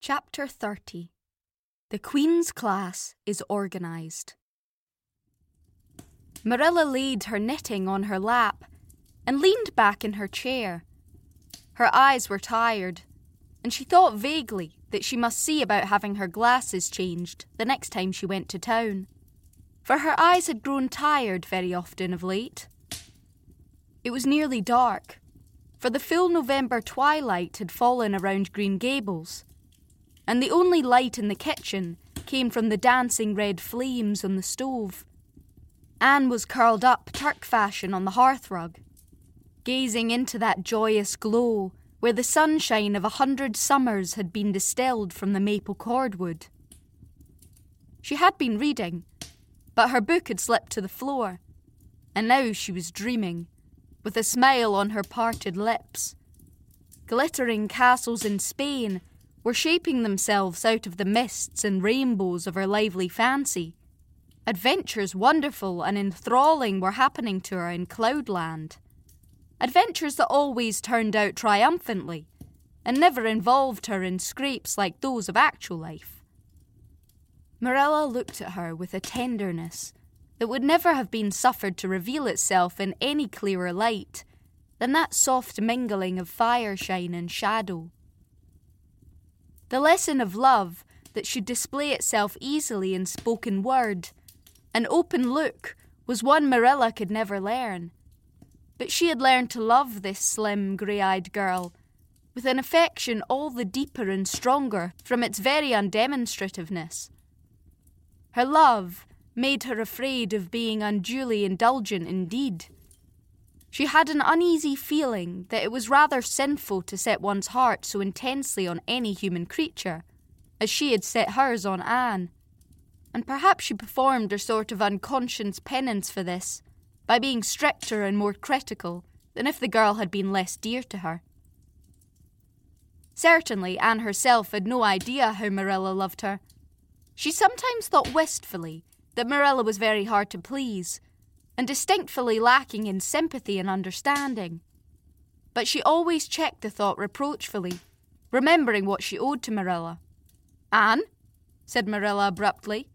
Chapter 30 The Queen's Class is Organised. Marilla laid her knitting on her lap and leaned back in her chair. Her eyes were tired, and she thought vaguely that she must see about having her glasses changed the next time she went to town, for her eyes had grown tired very often of late. It was nearly dark, for the full November twilight had fallen around Green Gables and the only light in the kitchen came from the dancing red flames on the stove. Anne was curled up Turk fashion on the hearthrug, gazing into that joyous glow where the sunshine of a hundred summers had been distilled from the maple cordwood. She had been reading, but her book had slipped to the floor, and now she was dreaming, with a smile on her parted lips. Glittering castles in Spain were shaping themselves out of the mists and rainbows of her lively fancy. Adventures wonderful and enthralling were happening to her in Cloudland. Adventures that always turned out triumphantly and never involved her in scrapes like those of actual life. Marilla looked at her with a tenderness that would never have been suffered to reveal itself in any clearer light than that soft mingling of fireshine and shadow. The lesson of love that should display itself easily in spoken word, an open look, was one Marilla could never learn. But she had learned to love this slim, grey eyed girl with an affection all the deeper and stronger from its very undemonstrativeness. Her love made her afraid of being unduly indulgent indeed. She had an uneasy feeling that it was rather sinful to set one's heart so intensely on any human creature, as she had set hers on Anne. And perhaps she performed a sort of unconscious penance for this, by being stricter and more critical than if the girl had been less dear to her. Certainly, Anne herself had no idea how Marilla loved her. She sometimes thought wistfully that Marilla was very hard to please and distinctly lacking in sympathy and understanding. But she always checked the thought reproachfully, remembering what she owed to Marilla. Anne, said Marilla abruptly,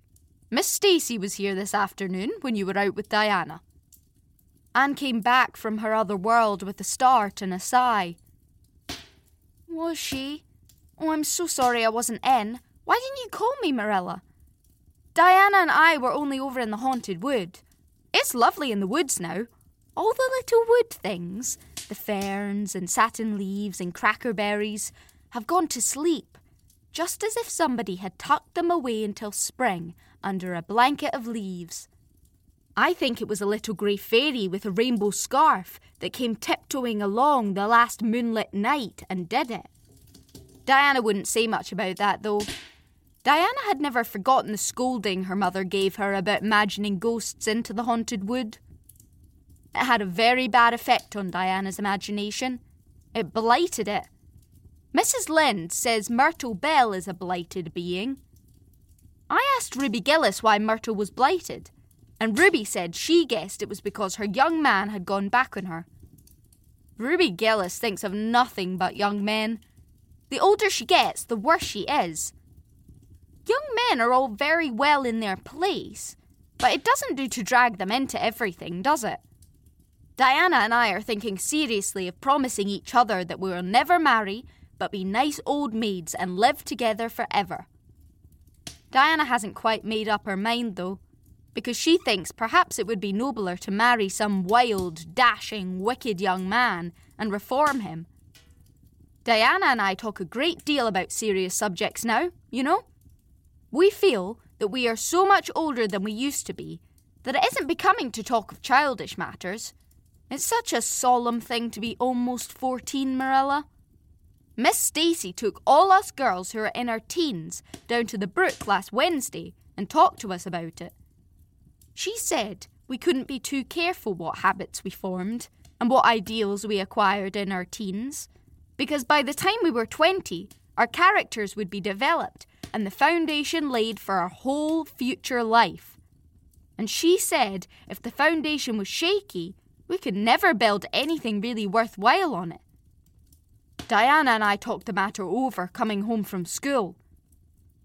Miss Stacy was here this afternoon when you were out with Diana. Anne came back from her other world with a start and a sigh. Was she? Oh, I'm so sorry I wasn't in. Why didn't you call me, Marilla? Diana and I were only over in the haunted wood. It's lovely in the woods now. All the little wood things, the ferns and satin leaves and crackerberries, have gone to sleep, just as if somebody had tucked them away until spring under a blanket of leaves. I think it was a little grey fairy with a rainbow scarf that came tiptoeing along the last moonlit night and did it. Diana wouldn't say much about that, though. Diana had never forgotten the scolding her mother gave her about imagining ghosts into the haunted wood. It had a very bad effect on Diana's imagination. It blighted it. Mrs. Lynde says Myrtle Bell is a blighted being. I asked Ruby Gillis why Myrtle was blighted, and Ruby said she guessed it was because her young man had gone back on her. Ruby Gillis thinks of nothing but young men. The older she gets, the worse she is. Young men are all very well in their place, but it doesn't do to drag them into everything, does it? Diana and I are thinking seriously of promising each other that we will never marry, but be nice old maids and live together forever. Diana hasn't quite made up her mind, though, because she thinks perhaps it would be nobler to marry some wild, dashing, wicked young man and reform him. Diana and I talk a great deal about serious subjects now, you know. We feel that we are so much older than we used to be that it isn't becoming to talk of childish matters. It's such a solemn thing to be almost 14, Marilla. Miss Stacy took all us girls who are in our teens down to the brook last Wednesday and talked to us about it. She said we couldn't be too careful what habits we formed and what ideals we acquired in our teens, because by the time we were 20, our characters would be developed and the foundation laid for our whole future life. And she said if the foundation was shaky, we could never build anything really worthwhile on it. Diana and I talked the matter over coming home from school.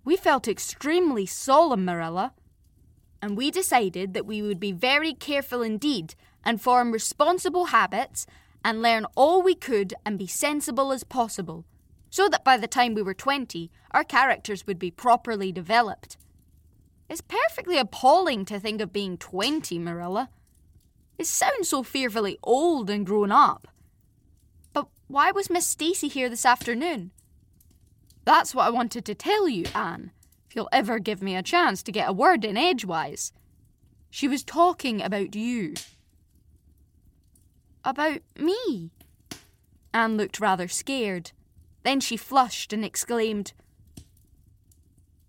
We felt extremely solemn, Marilla, and we decided that we would be very careful indeed and form responsible habits and learn all we could and be sensible as possible, so that by the time we were 20, our characters would be properly developed. It's perfectly appalling to think of being 20, Marilla. It sounds so fearfully old and grown up. But why was Miss Stacy here this afternoon? That's what I wanted to tell you, Anne, if you'll ever give me a chance to get a word in edgewise. She was talking about you. About me? Anne looked rather scared. Then she flushed and exclaimed,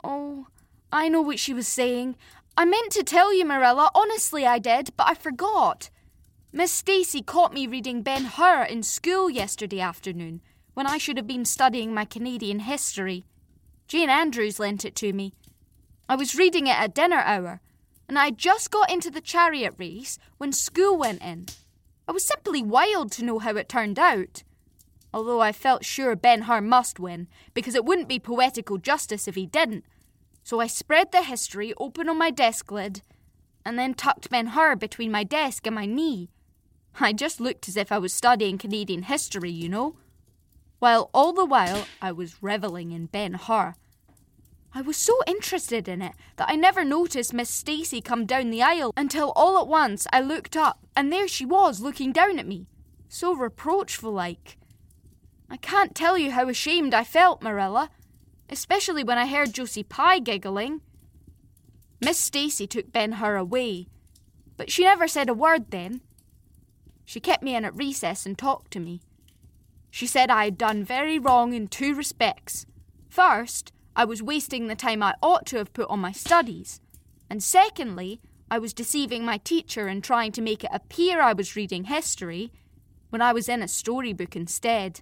Oh, I know what she was saying. I meant to tell you, Marilla, honestly I did, but I forgot. Miss Stacy caught me reading Ben Hur in school yesterday afternoon, when I should have been studying my Canadian history. Jane Andrews lent it to me. I was reading it at dinner hour, and I just got into the chariot race when school went in. I was simply wild to know how it turned out. Although I felt sure Ben Hur must win, because it wouldn't be poetical justice if he didn't, so I spread the history open on my desk lid and then tucked Ben Hur between my desk and my knee. I just looked as if I was studying Canadian history, you know. While all the while I was revelling in Ben Hur. I was so interested in it that I never noticed Miss Stacy come down the aisle until all at once I looked up and there she was looking down at me, so reproachful like. I can't tell you how ashamed I felt, Marilla especially when I heard Josie Pye giggling. Miss Stacy took Ben Hur away, but she never said a word then. She kept me in at recess and talked to me. She said I had done very wrong in two respects. First, I was wasting the time I ought to have put on my studies, and secondly, I was deceiving my teacher and trying to make it appear I was reading history when I was in a storybook instead.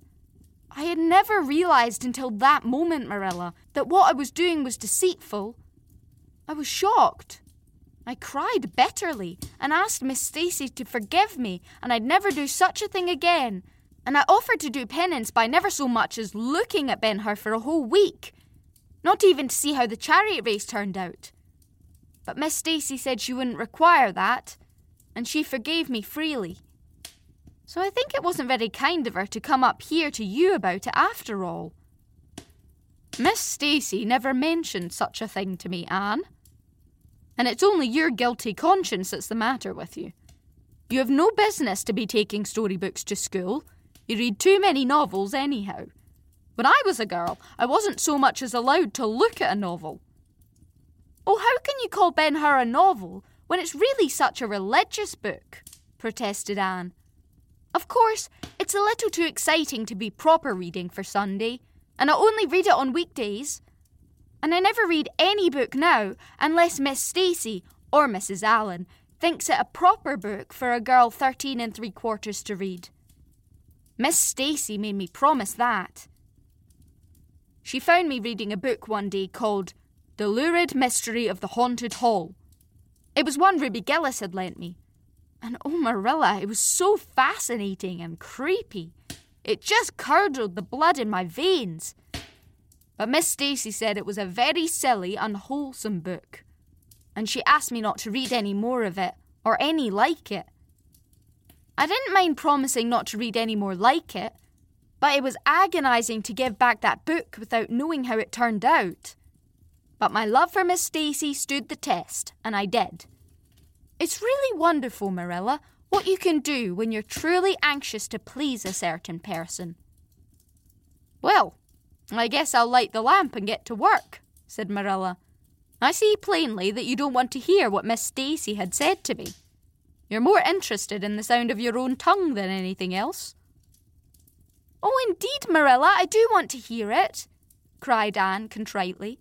I had never realised until that moment, Marilla, that what I was doing was deceitful. I was shocked. I cried bitterly and asked Miss Stacy to forgive me, and I'd never do such a thing again. And I offered to do penance by never so much as looking at Ben Hur for a whole week, not even to see how the chariot race turned out. But Miss Stacy said she wouldn't require that, and she forgave me freely. So I think it wasn't very kind of her to come up here to you about it after all. Miss Stacy never mentioned such a thing to me, Anne. And it's only your guilty conscience that's the matter with you. You have no business to be taking storybooks to school. You read too many novels, anyhow. When I was a girl, I wasn't so much as allowed to look at a novel. Oh, how can you call Ben Hur a novel when it's really such a religious book? protested Anne. Of course, it's a little too exciting to be proper reading for Sunday, and I only read it on weekdays. And I never read any book now unless Miss Stacy or Mrs. Allan thinks it a proper book for a girl thirteen and three quarters to read. Miss Stacy made me promise that. She found me reading a book one day called The Lurid Mystery of the Haunted Hall. It was one Ruby Gillis had lent me, and oh, Marilla, it was so fascinating and creepy. It just curdled the blood in my veins. But Miss Stacy said it was a very silly, unwholesome book, and she asked me not to read any more of it, or any like it. I didn't mind promising not to read any more like it, but it was agonizing to give back that book without knowing how it turned out. But my love for Miss Stacy stood the test, and I did. It's really wonderful, Marilla, what you can do when you're truly anxious to please a certain person. Well, I guess I'll light the lamp and get to work, said Marilla. I see plainly that you don't want to hear what Miss Stacy had said to me. You're more interested in the sound of your own tongue than anything else. Oh, indeed, Marilla, I do want to hear it, cried Anne contritely.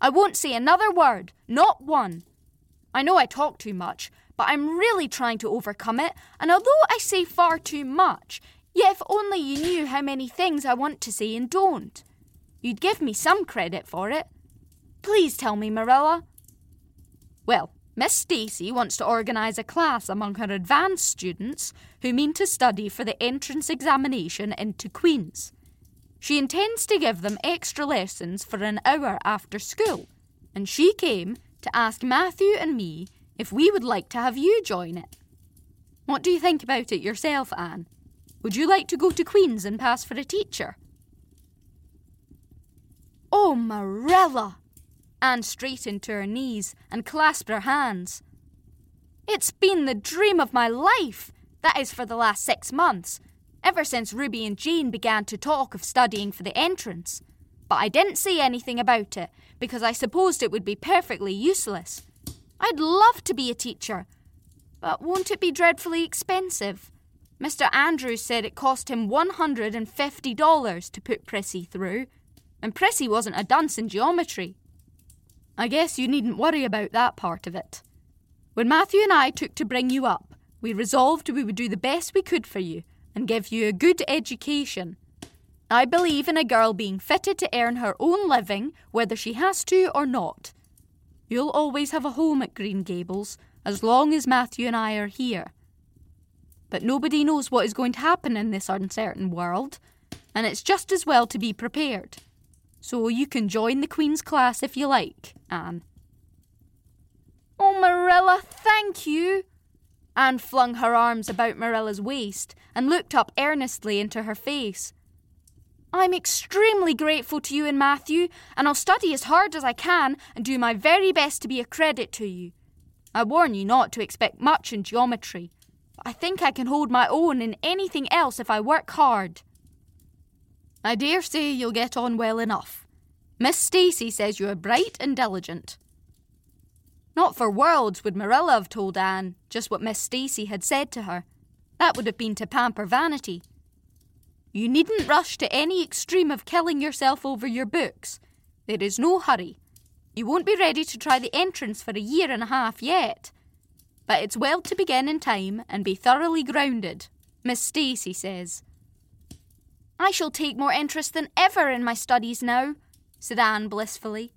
I won't say another word, not one. I know I talk too much, but I'm really trying to overcome it, and although I say far too much, yet if only you knew how many things I want to say and don't, you'd give me some credit for it. Please tell me, Marilla. Well, Miss Stacy wants to organise a class among her advanced students who mean to study for the entrance examination into Queen's. She intends to give them extra lessons for an hour after school, and she came to ask Matthew and me if we would like to have you join it. What do you think about it yourself, Anne? Would you like to go to Queen's and pass for a teacher? Oh, Marilla! Anne straightened to her knees and clasped her hands. It's been the dream of my life, that is for the last six months, ever since Ruby and Jane began to talk of studying for the entrance. But I didn't say anything about it because I supposed it would be perfectly useless. I'd love to be a teacher, but won't it be dreadfully expensive? Mr. Andrews said it cost him $150 to put Prissy through, and Prissy wasn't a dunce in geometry. I guess you needn't worry about that part of it. When Matthew and I took to bring you up, we resolved we would do the best we could for you and give you a good education. I believe in a girl being fitted to earn her own living, whether she has to or not. You'll always have a home at Green Gables as long as Matthew and I are here. But nobody knows what is going to happen in this uncertain world, and it's just as well to be prepared. So you can join the Queen's class if you like, Anne. Oh, Marilla, thank you. Anne flung her arms about Marilla's waist and looked up earnestly into her face. I'm extremely grateful to you and Matthew, and I'll study as hard as I can and do my very best to be a credit to you. I warn you not to expect much in geometry, but I think I can hold my own in anything else if I work hard. I dare say you'll get on well enough. Miss Stacy says you are bright and diligent. Not for worlds would Marilla have told Anne just what Miss Stacy had said to her. That would have been to pamper vanity. You needn't rush to any extreme of killing yourself over your books. There is no hurry. You won't be ready to try the entrance for a year and a half yet. But it's well to begin in time and be thoroughly grounded, Miss Stacy says. I shall take more interest than ever in my studies now, said Anne blissfully,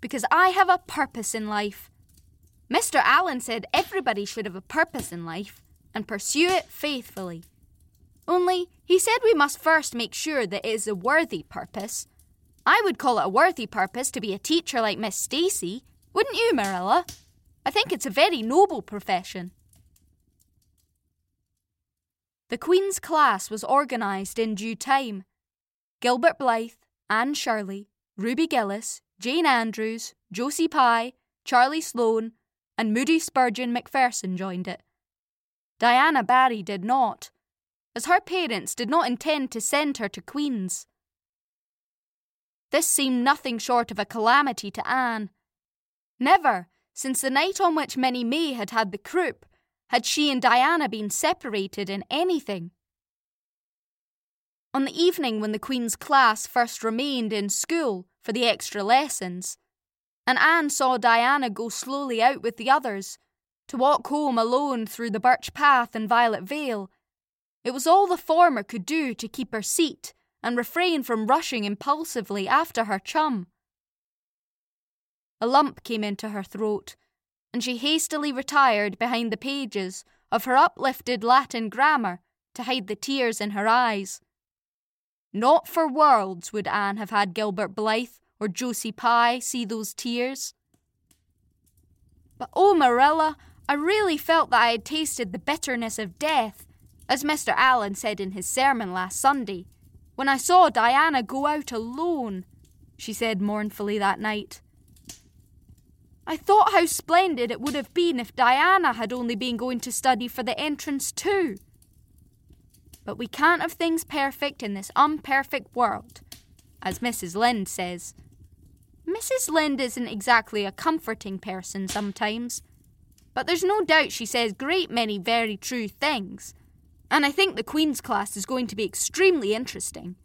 because I have a purpose in life. Mr. Allan said everybody should have a purpose in life and pursue it faithfully. Only, he said we must first make sure that it is a worthy purpose I would call it a worthy purpose to be a teacher like Miss Stacy, wouldn't you, Marilla? I think it's a very noble profession. The Queen's class was organised in due time. Gilbert Blythe, Anne Shirley, Ruby Gillis, Jane Andrews, Josie Pye, Charlie Sloane, and Moody Spurgeon Macpherson joined it. Diana Barry did not, as her parents did not intend to send her to Queen's. This seemed nothing short of a calamity to Anne. Never, since the night on which Minnie May had had the croup, had she and Diana been separated in anything. On the evening when the Queen's class first remained in school for the extra lessons, and Anne saw Diana go slowly out with the others to walk home alone through the birch path and violet vale, it was all the former could do to keep her seat and refrain from rushing impulsively after her chum. A lump came into her throat, and she hastily retired behind the pages of her uplifted Latin grammar to hide the tears in her eyes. Not for worlds would Anne have had Gilbert Blythe or Josie Pye see those tears. But oh, Marilla, I really felt that I had tasted the bitterness of death, as Mr. Allan said in his sermon last Sunday when I saw Diana go out alone, she said mournfully that night. I thought how splendid it would have been if Diana had only been going to study for the entrance too. But we can't have things perfect in this unperfect world, as Mrs. Lynde says. Mrs. Lynde isn't exactly a comforting person sometimes, but there's no doubt she says great many very true things and I think the Queen's class is going to be extremely interesting.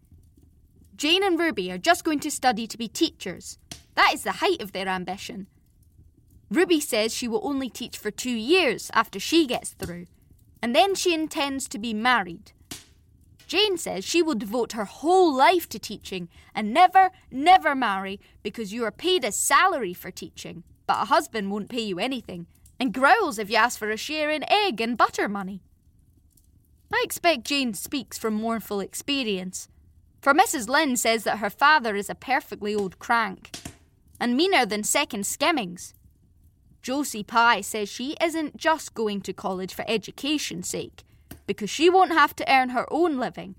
Jane and Ruby are just going to study to be teachers. That is the height of their ambition. Ruby says she will only teach for two years after she gets through, and then she intends to be married. Jane says she will devote her whole life to teaching and never, never marry because you are paid a salary for teaching, but a husband won't pay you anything and growls if you ask for a share in egg and butter money. I expect Jane speaks from mournful experience. For Mrs. Lynde says that her father is a perfectly old crank, and meaner than second skimmings. Josie Pye says she isn't just going to college for education's sake, because she won't have to earn her own living.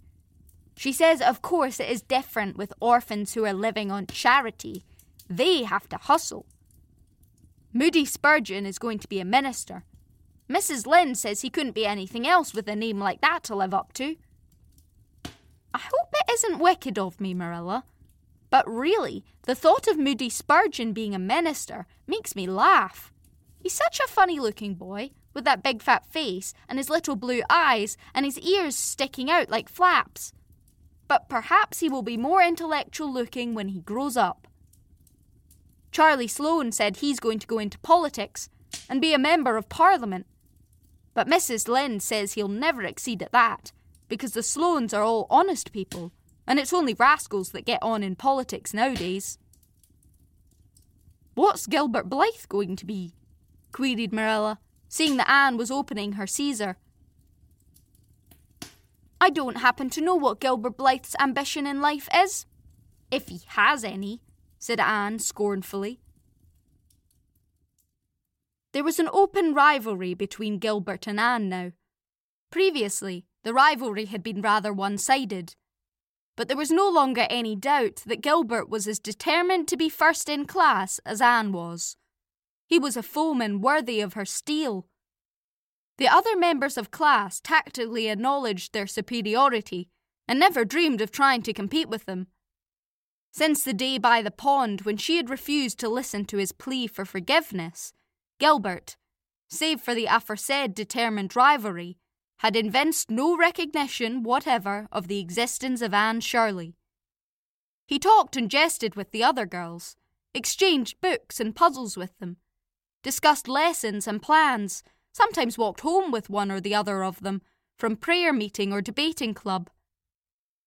She says, of course, it is different with orphans who are living on charity. They have to hustle. Moody Spurgeon is going to be a minister. Mrs. Lynde says he couldn't be anything else with a name like that to live up to. I hope it isn't wicked of me, Marilla. But really, the thought of Moody Spurgeon being a minister makes me laugh. He's such a funny looking boy, with that big fat face and his little blue eyes and his ears sticking out like flaps. But perhaps he will be more intellectual looking when he grows up. Charlie Sloane said he's going to go into politics and be a member of Parliament. But Mrs. Lynde says he'll never exceed at that, because the Sloanes are all honest people and it's only rascals that get on in politics nowadays. What's Gilbert Blythe going to be? queried Marilla, seeing that Anne was opening her Caesar. I don't happen to know what Gilbert Blythe's ambition in life is. If he has any, said Anne scornfully. There was an open rivalry between Gilbert and Anne now. Previously, the rivalry had been rather one sided, but there was no longer any doubt that Gilbert was as determined to be first in class as Anne was. He was a foeman worthy of her steel. The other members of class tacitly acknowledged their superiority and never dreamed of trying to compete with them. Since the day by the pond when she had refused to listen to his plea for forgiveness, Gilbert, save for the aforesaid determined rivalry, had evinced no recognition whatever of the existence of Anne Shirley. He talked and jested with the other girls, exchanged books and puzzles with them, discussed lessons and plans, sometimes walked home with one or the other of them from prayer meeting or debating club.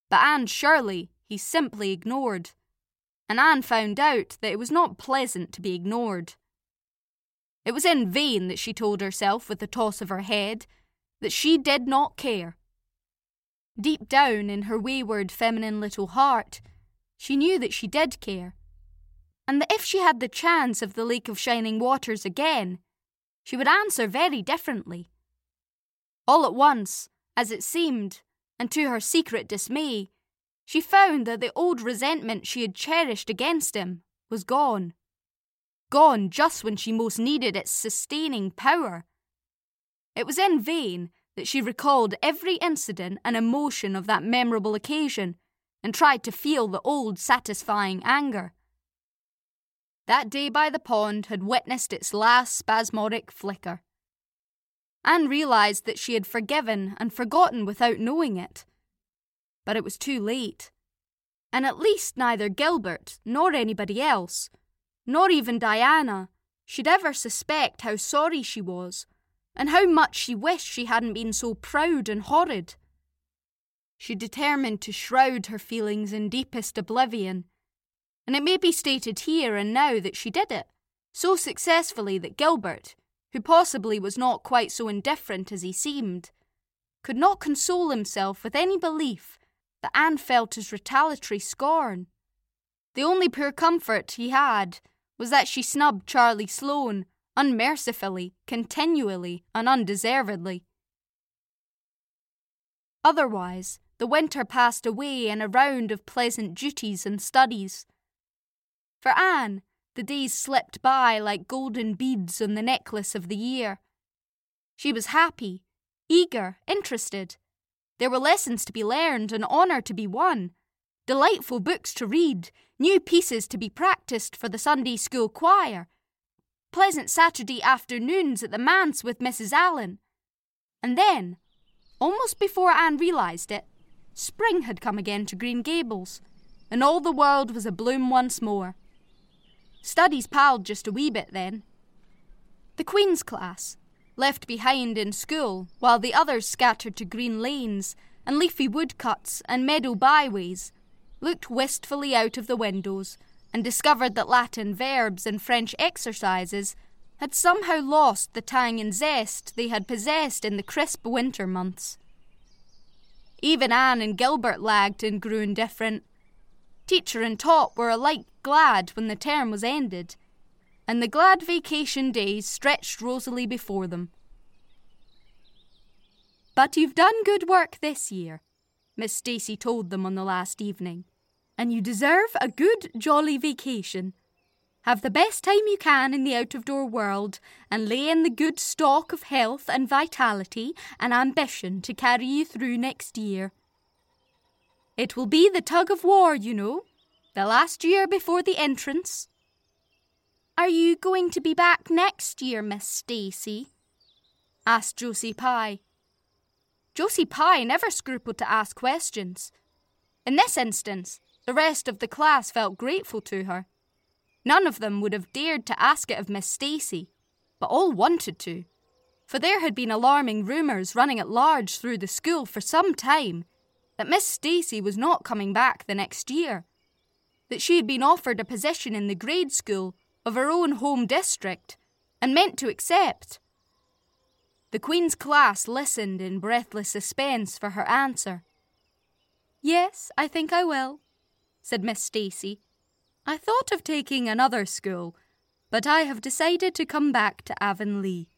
But Anne Shirley he simply ignored, and Anne found out that it was not pleasant to be ignored. It was in vain that she told herself with a toss of her head that she did not care. Deep down in her wayward feminine little heart, she knew that she did care, and that if she had the chance of the Lake of Shining Waters again, she would answer very differently. All at once, as it seemed, and to her secret dismay, she found that the old resentment she had cherished against him was gone. Gone just when she most needed its sustaining power it was in vain that she recalled every incident and emotion of that memorable occasion and tried to feel the old satisfying anger. That day by the pond had witnessed its last spasmodic flicker. Anne realized that she had forgiven and forgotten without knowing it. But it was too late. And at least neither Gilbert nor anybody else, nor even Diana, should ever suspect how sorry she was and how much she wished she hadn't been so proud and horrid. She determined to shroud her feelings in deepest oblivion, and it may be stated here and now that she did it, so successfully that Gilbert, who possibly was not quite so indifferent as he seemed, could not console himself with any belief that Anne felt his retaliatory scorn. The only poor comfort he had was that she snubbed Charlie Sloane unmercifully, continually, and undeservedly. Otherwise, the winter passed away in a round of pleasant duties and studies. For Anne, the days slipped by like golden beads on the necklace of the year. She was happy, eager, interested. There were lessons to be learned and honour to be won, delightful books to read, new pieces to be practised for the Sunday school choir, pleasant Saturday afternoons at the manse with Mrs. Allan. And then, almost before Anne realised it, spring had come again to Green Gables, and all the world was abloom once more. Studies palled just a wee bit then. The Queen's class, left behind in school while the others scattered to green lanes and leafy woodcuts and meadow byways, looked wistfully out of the windows and discovered that Latin verbs and French exercises had somehow lost the tang and zest they had possessed in the crisp winter months. Even Anne and Gilbert lagged and grew indifferent. Teacher and taught were alike glad when the term was ended, and the glad vacation days stretched rosily before them. But you've done good work this year, Miss Stacy told them on the last evening, and you deserve a good, jolly vacation. Have the best time you can in the out of door world, and lay in the good stock of health and vitality and ambition to carry you through next year. It will be the tug of war, you know, the last year before the entrance. Are you going to be back next year, Miss Stacy? asked Josie Pye. Josie Pye never scrupled to ask questions. In this instance, the rest of the class felt grateful to her. None of them would have dared to ask it of Miss Stacy, but all wanted to, for there had been alarming rumours running at large through the school for some time that Miss Stacy was not coming back the next year, that she had been offered a position in the grade school of her own home district and meant to accept. The Queen's class listened in breathless suspense for her answer. Yes, I think I will, said Miss Stacy. I thought of taking another school, but I have decided to come back to Avonlea.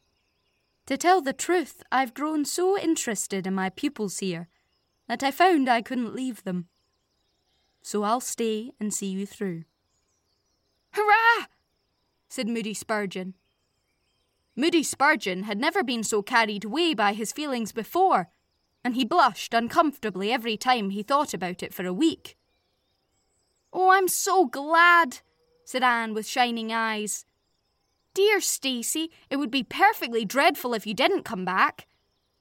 To tell the truth, I've grown so interested in my pupils here that I found I couldn't leave them. So I'll stay and see you through. Hurrah! said Moody Spurgeon. Moody Spurgeon had never been so carried away by his feelings before, and he blushed uncomfortably every time he thought about it for a week. Oh, I'm so glad, said Anne with shining eyes. Dear Stacy, it would be perfectly dreadful if you didn't come back.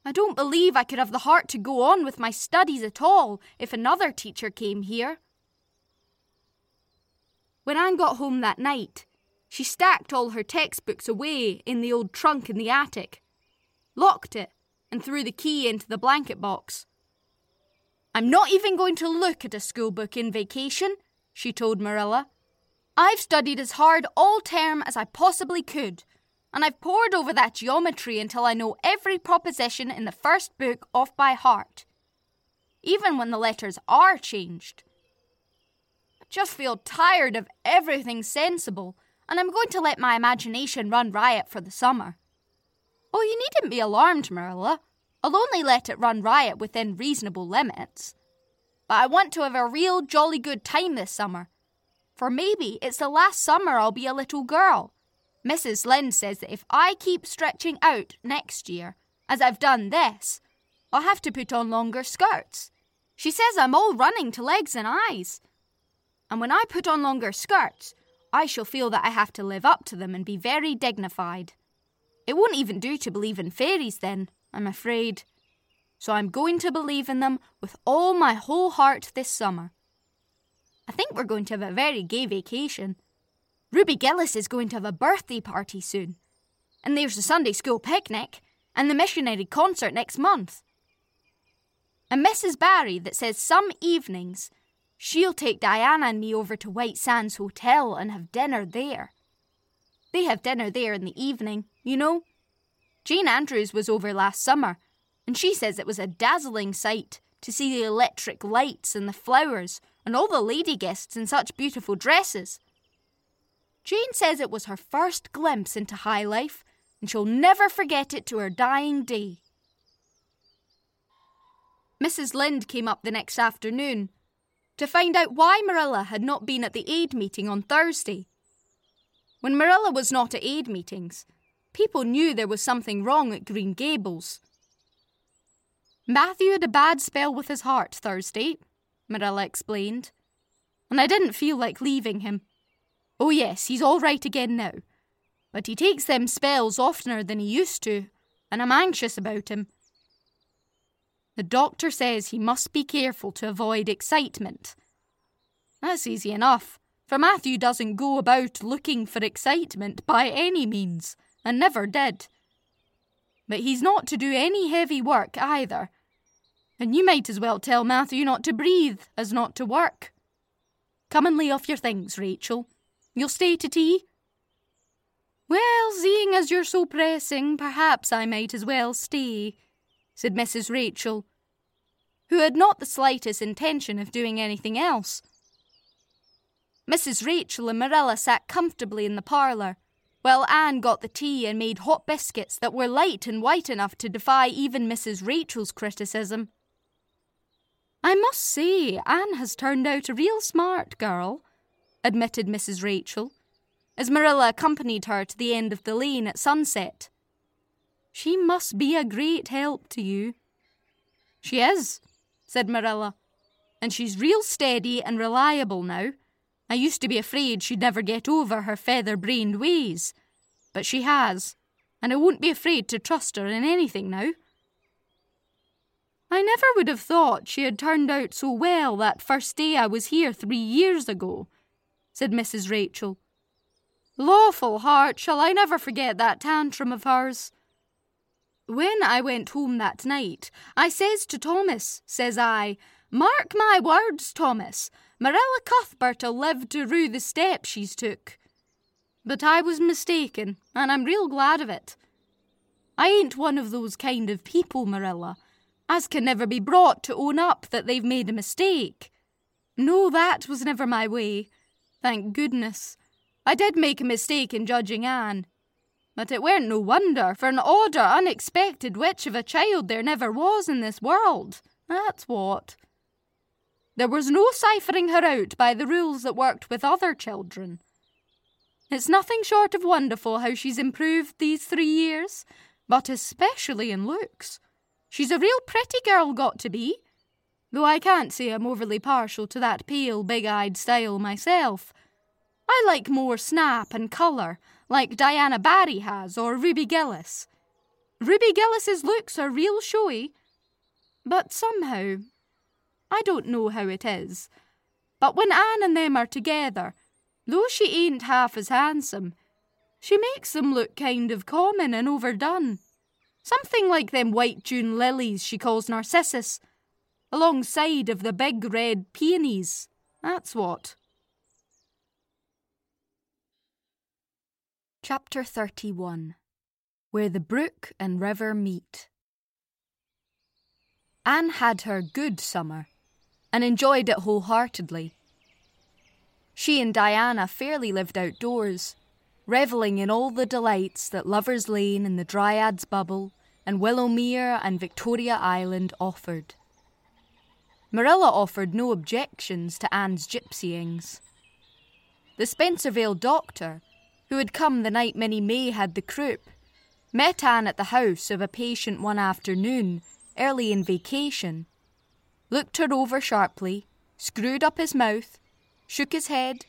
I don't believe I could have the heart to go on with my studies at all if another teacher came here. When Anne got home that night, she stacked all her textbooks away in the old trunk in the attic, locked it, and threw the key into the blanket box. I'm not even going to look at a school book in vacation, she told Marilla. I've studied as hard all term as I possibly could, and I've pored over that geometry until I know every proposition in the first book off by heart, even when the letters are changed. I just feel tired of everything sensible and I'm going to let my imagination run riot for the summer. Oh, you needn't be alarmed, Marilla. I'll only let it run riot within reasonable limits. But I want to have a real jolly good time this summer. For maybe it's the last summer I'll be a little girl. Mrs. Lynde says that if I keep stretching out next year, as I've done this, I'll have to put on longer skirts. She says I'm all running to legs and eyes. And when I put on longer skirts, I shall feel that I have to live up to them and be very dignified. It won't even do to believe in fairies then, I'm afraid. So I'm going to believe in them with all my whole heart this summer. I think we're going to have a very gay vacation. Ruby Gillis is going to have a birthday party soon. And there's the Sunday school picnic and the missionary concert next month. And Mrs. Barry that says some evenings She'll take Diana and me over to White Sands Hotel and have dinner there. They have dinner there in the evening, you know. Jane Andrews was over last summer, and she says it was a dazzling sight to see the electric lights and the flowers and all the lady guests in such beautiful dresses. Jane says it was her first glimpse into high life, and she'll never forget it to her dying day. Mrs. Lynde came up the next afternoon to find out why Marilla had not been at the aid meeting on Thursday. When Marilla was not at aid meetings, people knew there was something wrong at Green Gables. Matthew had a bad spell with his heart Thursday, Marilla explained, and I didn't feel like leaving him. Oh, yes, he's all right again now, but he takes them spells oftener than he used to, and I'm anxious about him. The doctor says he must be careful to avoid excitement. That's easy enough, for Matthew doesn't go about looking for excitement by any means, and never did. But he's not to do any heavy work either. And you might as well tell Matthew not to breathe as not to work. Come and lay off your things, Rachel. You'll stay to tea? Well, seeing as you're so pressing, perhaps I might as well stay said Mrs. Rachel. who had not the slightest intention of doing anything else. Mrs. Rachel and Marilla sat comfortably in the parlour, while Anne got the tea and made hot biscuits that were light and white enough to defy even Mrs. Rachel's criticism. I must say, Anne has turned out a real smart girl, admitted Mrs. Rachel, as Marilla accompanied her to the end of the lane at sunset. She must be a great help to you. She is, said Marilla, and she's real steady and reliable now. I used to be afraid she'd never get over her feather brained ways, but she has, and I won't be afraid to trust her in anything now. I never would have thought she had turned out so well that first day I was here three years ago, said Mrs. Rachel. Lawful heart, shall I never forget that tantrum of hers? When I went home that night, I says to Thomas, says I, Mark my words, Thomas, Marilla Cuthbert'll live to rue the step she's took. But I was mistaken, and I'm real glad of it. I ain't one of those kind of people, Marilla as can never be brought to own up that they've made a mistake. No, that was never my way. Thank goodness. I did make a mistake in judging Anne. But it weren't no wonder, for an odd or unexpected witch of a child there never was in this world. That's what. There was no ciphering her out by the rules that worked with other children. It's nothing short of wonderful how she's improved these three years, but especially in looks. She's a real pretty girl got to be. Though I can't say I'm overly partial to that pale, big eyed style myself. I like more snap and colour, like Diana Barry has or Ruby Gillis. Ruby Gillis's looks are real showy. But somehow, I don't know how it is, but when Anne and them are together, though she ain't half as handsome, she makes them look kind of common and overdone. Something like them white June lilies she calls narcissus, alongside of the big red peonies. That's what. Chapter 31 Where the Brook and River Meet. Anne had her good summer and enjoyed it wholeheartedly. She and Diana fairly lived outdoors, revelling in all the delights that Lover's Lane and the Dryad's Bubble and Willowmere and Victoria Island offered. Marilla offered no objections to Anne's gypsyings. The Spencervale doctor, who had come the night Minnie May had the croup, met Anne at the house of a patient one afternoon, early in vacation, looked her over sharply, screwed up his mouth, shook his head,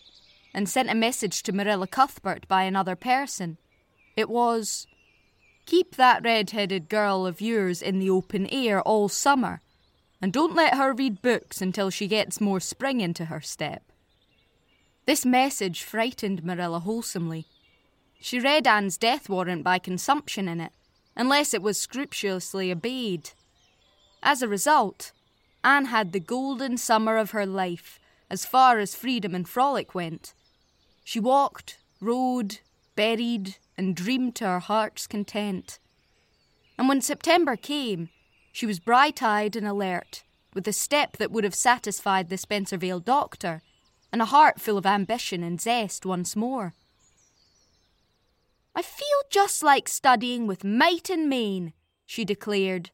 and sent a message to Marilla Cuthbert by another person. It was, Keep that red headed girl of yours in the open air all summer, and don't let her read books until she gets more spring into her step. This message frightened Marilla wholesomely. She read Anne's death warrant by consumption in it, unless it was scrupulously obeyed. As a result, Anne had the golden summer of her life, as far as freedom and frolic went. She walked, rode, buried, and dreamed to her heart's content. And when September came, she was bright eyed and alert, with a step that would have satisfied the Spencervale doctor, and a heart full of ambition and zest once more. I feel just like studying with might and main, she declared,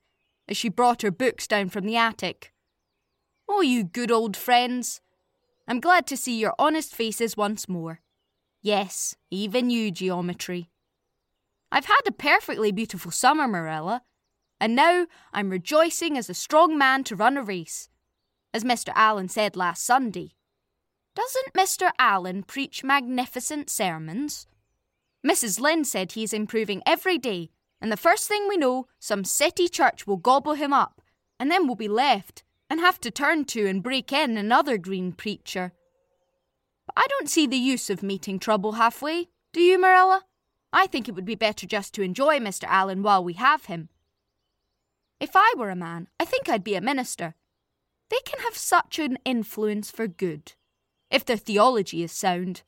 as she brought her books down from the attic. Oh, you good old friends! I'm glad to see your honest faces once more. Yes, even you, geometry. I've had a perfectly beautiful summer, Marilla, and now I'm rejoicing as a strong man to run a race. As Mr. Allan said last Sunday. Doesn't Mr. Allan preach magnificent sermons? Mrs. Lynde said he is improving every day, and the first thing we know, some city church will gobble him up, and then we'll be left and have to turn to and break in another green preacher. I don't see the use of meeting trouble halfway, do you, Marilla? I think it would be better just to enjoy Mr. Allan while we have him. If I were a man, I think I'd be a minister. They can have such an influence for good, if their theology is sound.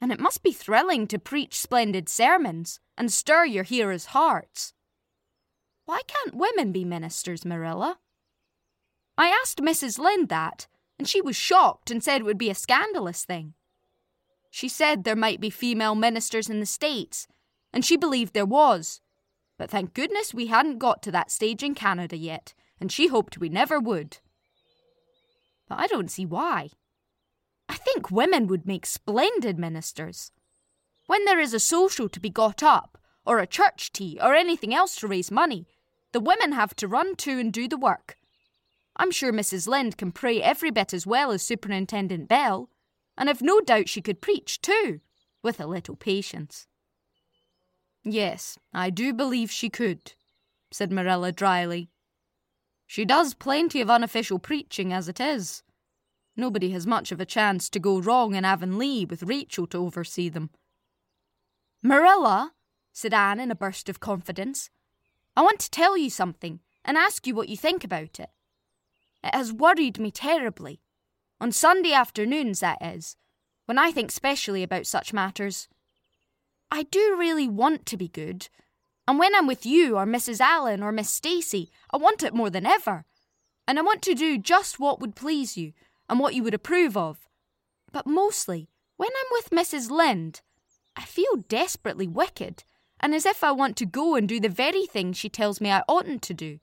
And it must be thrilling to preach splendid sermons and stir your hearers' hearts. Why can't women be ministers, Marilla? I asked Mrs. Lynde that, and she was shocked and said it would be a scandalous thing. She said there might be female ministers in the States, and she believed there was. But thank goodness we hadn't got to that stage in Canada yet, and she hoped we never would. But I don't see why. I think women would make splendid ministers. When there is a social to be got up, or a church tea, or anything else to raise money, the women have to run to and do the work. I'm sure Mrs. Lynde can pray every bit as well as Superintendent Bell, and I've no doubt she could preach too, with a little patience. Yes, I do believe she could, said Marilla dryly. She does plenty of unofficial preaching as it is. Nobody has much of a chance to go wrong in Avonlea with Rachel to oversee them. Marilla, said Anne in a burst of confidence, I want to tell you something and ask you what you think about it. It has worried me terribly. On Sunday afternoons, that is, when I think specially about such matters. I do really want to be good, and when I'm with you or Mrs. Allan or Miss Stacy, I want it more than ever. And I want to do just what would please you and what you would approve of. But mostly, when I'm with Mrs. Lynde, I feel desperately wicked, and as if I want to go and do the very thing she tells me I oughtn't to do.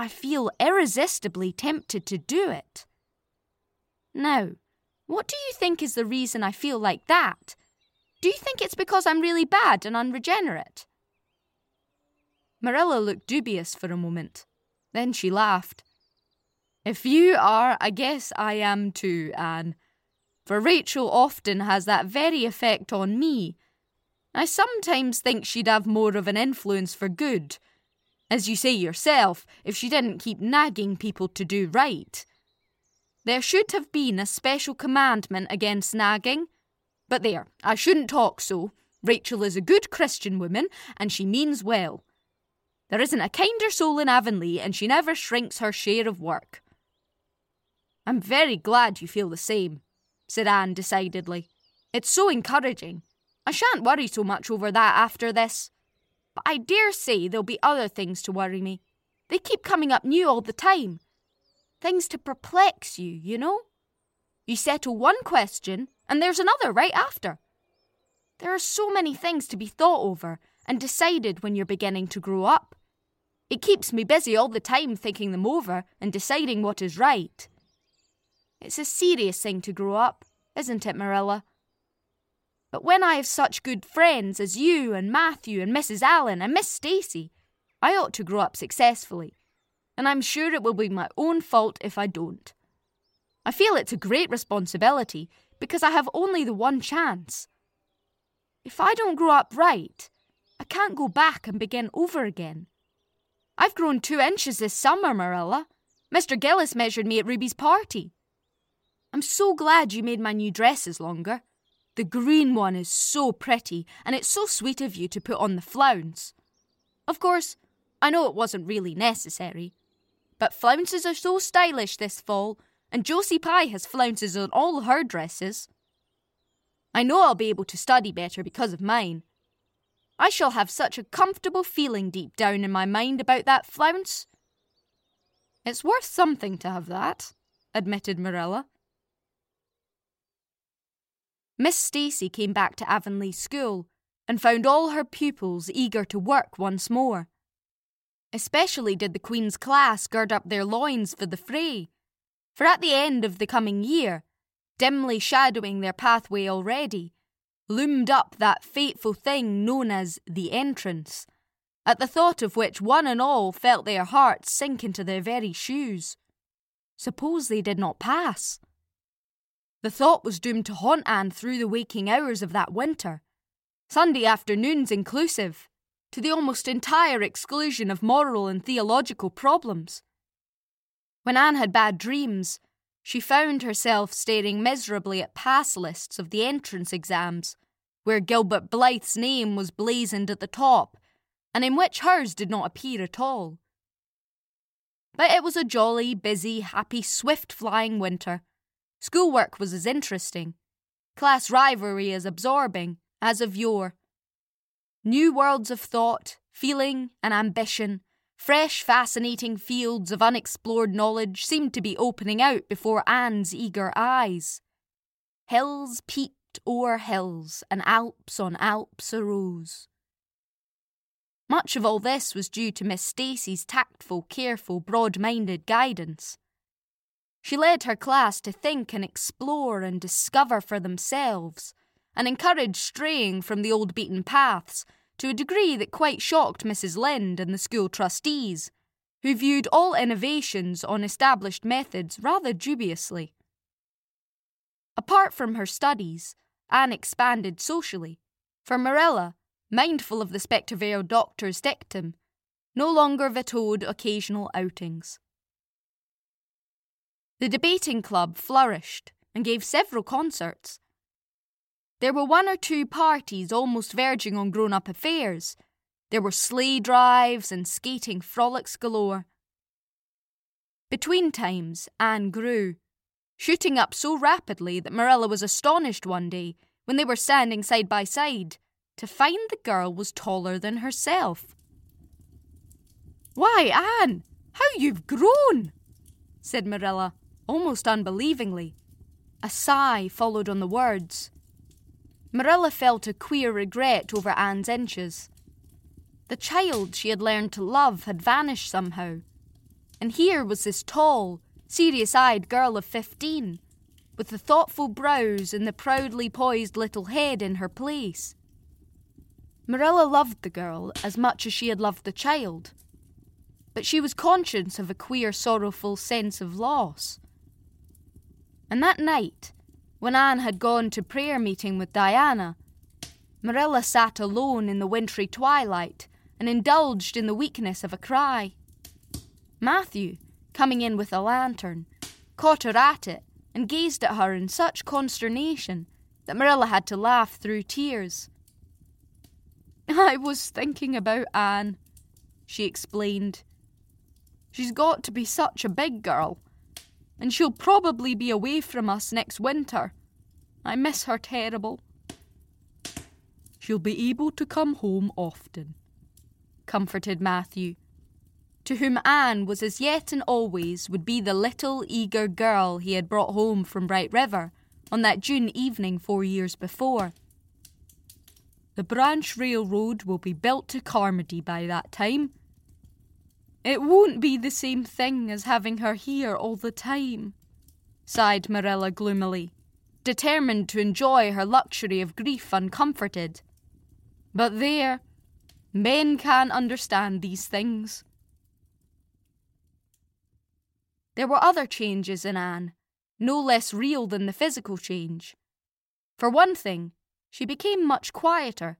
I feel irresistibly tempted to do it. Now, what do you think is the reason I feel like that? Do you think it's because I'm really bad and unregenerate? Marilla looked dubious for a moment. Then she laughed. If you are, I guess I am too, Anne. For Rachel often has that very effect on me. I sometimes think she'd have more of an influence for good as you say yourself, if she didn't keep nagging people to do right. There should have been a special commandment against nagging. But there, I shouldn't talk so. Rachel is a good Christian woman, and she means well. There isn't a kinder soul in Avonlea, and she never shrinks her share of work. I'm very glad you feel the same, said Anne decidedly. It's so encouraging. I shan't worry so much over that after this. But I dare say there'll be other things to worry me. They keep coming up new all the time. Things to perplex you, you know? You settle one question, and there's another right after. There are so many things to be thought over and decided when you're beginning to grow up. It keeps me busy all the time thinking them over and deciding what is right. It's a serious thing to grow up, isn't it, Marilla? But when I have such good friends as you and Matthew and Mrs. Allan and Miss Stacy, I ought to grow up successfully, and I'm sure it will be my own fault if I don't. I feel it's a great responsibility because I have only the one chance. If I don't grow up right, I can't go back and begin over again. I've grown two inches this summer, Marilla. Mr. Gillis measured me at Ruby's party. I'm so glad you made my new dresses longer. The green one is so pretty, and it's so sweet of you to put on the flounce. Of course, I know it wasn't really necessary, but flounces are so stylish this fall, and Josie Pye has flounces on all her dresses. I know I'll be able to study better because of mine. I shall have such a comfortable feeling deep down in my mind about that flounce. It's worth something to have that, admitted Marilla. Miss Stacy came back to Avonlea School and found all her pupils eager to work once more. Especially did the Queen's class gird up their loins for the fray, for at the end of the coming year, dimly shadowing their pathway already, loomed up that fateful thing known as the entrance, at the thought of which one and all felt their hearts sink into their very shoes. Suppose they did not pass? The thought was doomed to haunt Anne through the waking hours of that winter, Sunday afternoons inclusive, to the almost entire exclusion of moral and theological problems. When Anne had bad dreams, she found herself staring miserably at pass lists of the entrance exams, where Gilbert Blythe's name was blazoned at the top, and in which hers did not appear at all. But it was a jolly, busy, happy, swift flying winter, Schoolwork was as interesting, class rivalry as absorbing as of yore. New worlds of thought, feeling, and ambition Fresh, fascinating fields of unexplored knowledge seemed to be opening out before Anne's eager eyes. Hills peeped o'er hills, and Alps on Alps arose. Much of all this was due to Miss Stacy's tactful, careful, broad minded guidance. She led her class to think and explore and discover for themselves, and encouraged straying from the old beaten paths to a degree that quite shocked Mrs. Lynde and the school trustees, who viewed all innovations on established methods rather dubiously. Apart from her studies, Anne expanded socially, for Marilla, mindful of the Spencervale doctor's dictum, no longer vetoed occasional outings. The debating club flourished and gave several concerts, there were one or two parties almost verging on grown up affairs. There were sleigh drives and skating frolics galore. Between times, Anne grew, shooting up so rapidly that Marilla was astonished one day, when they were standing side by side, to find the girl was taller than herself. Why, Anne, how you've grown! said Marilla, almost unbelievingly. A sigh followed on the words. Marilla felt a queer regret over Anne's inches. The child she had learned to love had vanished somehow. And here was this tall, serious eyed girl of fifteen, with the thoughtful brows and the proudly poised little head in her place. Marilla loved the girl as much as she had loved the child, but she was conscious of a queer, sorrowful sense of loss. And that night, when Anne had gone to prayer meeting with Diana, Marilla sat alone in the wintry twilight and indulged in the weakness of a cry. Matthew, coming in with a lantern, caught her at it and gazed at her in such consternation that Marilla had to laugh through tears. I was thinking about Anne, she explained. She's got to be such a big girl and she'll probably be away from us next winter. I miss her terrible. She'll be able to come home often, comforted Matthew, to whom Anne was as yet and always would be the little eager girl he had brought home from Bright River on that June evening four years before. The branch railroad will be built to Carmody by that time, it won't be the same thing as having her here all the time, sighed Marilla gloomily, determined to enjoy her luxury of grief uncomforted. But there, men can't understand these things. There were other changes in Anne, no less real than the physical change. For one thing, she became much quieter.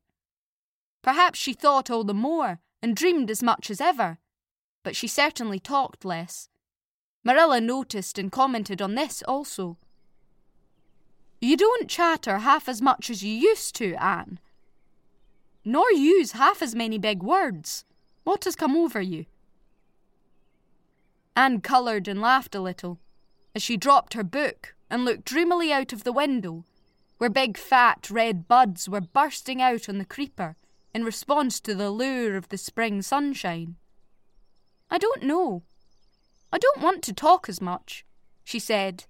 Perhaps she thought all the more and dreamed as much as ever but she certainly talked less. Marilla noticed and commented on this also. You don't chatter half as much as you used to, Anne. Nor use half as many big words. What has come over you? Anne coloured and laughed a little as she dropped her book and looked dreamily out of the window, where big fat red buds were bursting out on the creeper in response to the lure of the spring sunshine. I don't know. I don't want to talk as much, she said,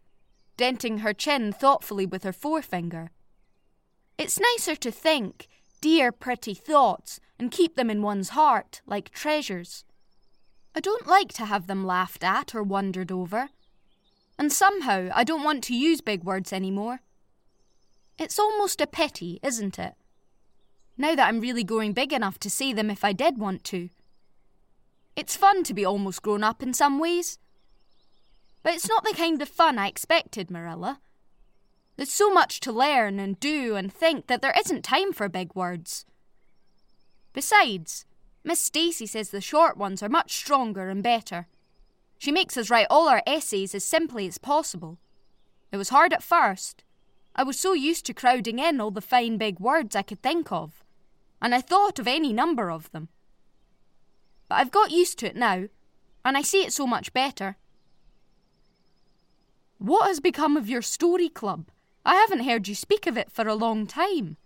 denting her chin thoughtfully with her forefinger. It's nicer to think dear, pretty thoughts and keep them in one's heart like treasures. I don't like to have them laughed at or wondered over. And somehow I don't want to use big words any more. It's almost a pity, isn't it? Now that I'm really growing big enough to say them if I did want to. It's fun to be almost grown up in some ways. But it's not the kind of fun I expected, Marilla. There's so much to learn and do and think that there isn't time for big words. Besides, Miss Stacy says the short ones are much stronger and better. She makes us write all our essays as simply as possible. It was hard at first. I was so used to crowding in all the fine big words I could think of, and I thought of any number of them. But I've got used to it now, and I see it so much better. What has become of your story club? I haven't heard you speak of it for a long time.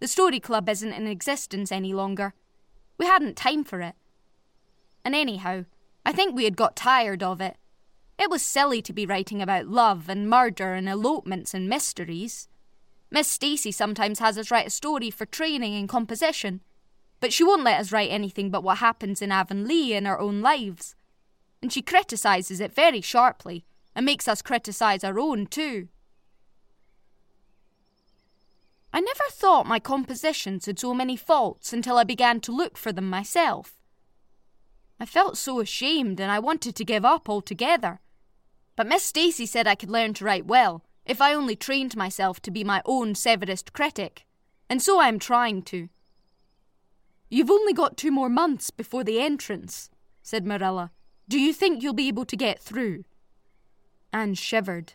The story club isn't in existence any longer. We hadn't time for it, and anyhow, I think we had got tired of it. It was silly to be writing about love and murder and elopements and mysteries. Miss Stacy sometimes has us write a story for training in composition, but she won't let us write anything but what happens in Avonlea in our own lives. And she criticises it very sharply and makes us criticise our own too. I never thought my compositions had so many faults until I began to look for them myself. I felt so ashamed and I wanted to give up altogether. But Miss Stacy said I could learn to write well if I only trained myself to be my own severest critic, and so I am trying to. You've only got two more months before the entrance, said Marilla. Do you think you'll be able to get through? Anne shivered.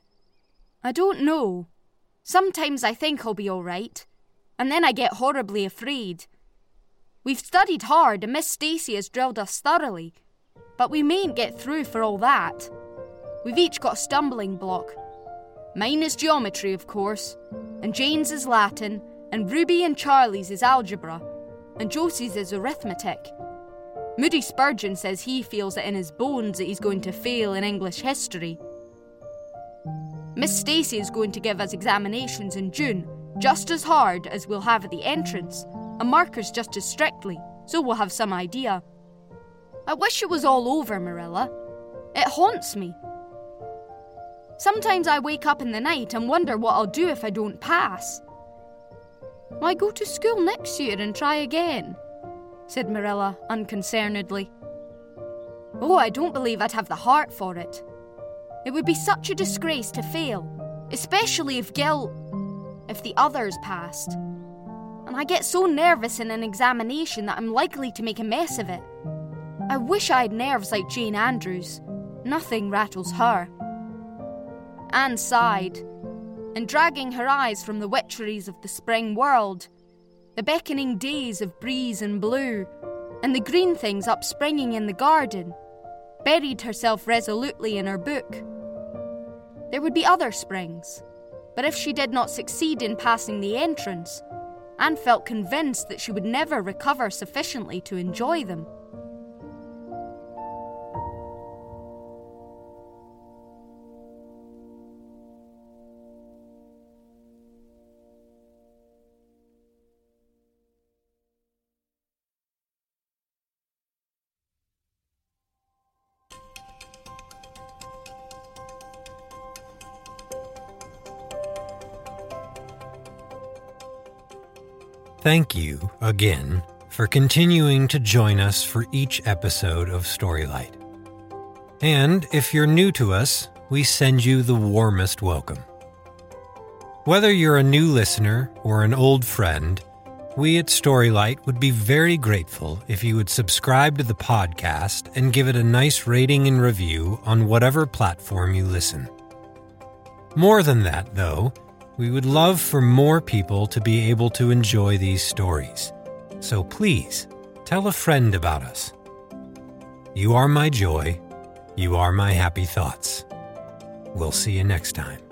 I don't know, Sometimes I think I'll be all right, and then I get horribly afraid. We've studied hard, and Miss Stacy has drilled us thoroughly, but we mayn't get through for all that. We've each got a stumbling block. Mine is geometry, of course, and Jane's is Latin, and Ruby and Charlie's is algebra, and Josie's is arithmetic. Moody Spurgeon says he feels it in his bones that he's going to fail in English history. Miss Stacy is going to give us examinations in June, just as hard as we'll have at the entrance, and markers just as strictly, so we'll have some idea. I wish it was all over, Marilla. It haunts me. Sometimes I wake up in the night and wonder what I'll do if I don't pass. Why go to school next year and try again? said Marilla unconcernedly. Oh, I don't believe I'd have the heart for it. It would be such a disgrace to fail, especially if Gil. if the others passed. And I get so nervous in an examination that I'm likely to make a mess of it. I wish I had nerves like Jane Andrews. Nothing rattles her. Anne sighed, and dragging her eyes from the witcheries of the spring world, the beckoning days of breeze and blue, and the green things upspringing in the garden, buried herself resolutely in her book. There would be other springs, but if she did not succeed in passing the entrance, Anne felt convinced that she would never recover sufficiently to enjoy them. Thank you again for continuing to join us for each episode of Storylight. And if you're new to us, we send you the warmest welcome. Whether you're a new listener or an old friend, we at Storylight would be very grateful if you would subscribe to the podcast and give it a nice rating and review on whatever platform you listen. More than that, though, we would love for more people to be able to enjoy these stories. So please, tell a friend about us. You are my joy. You are my happy thoughts. We'll see you next time.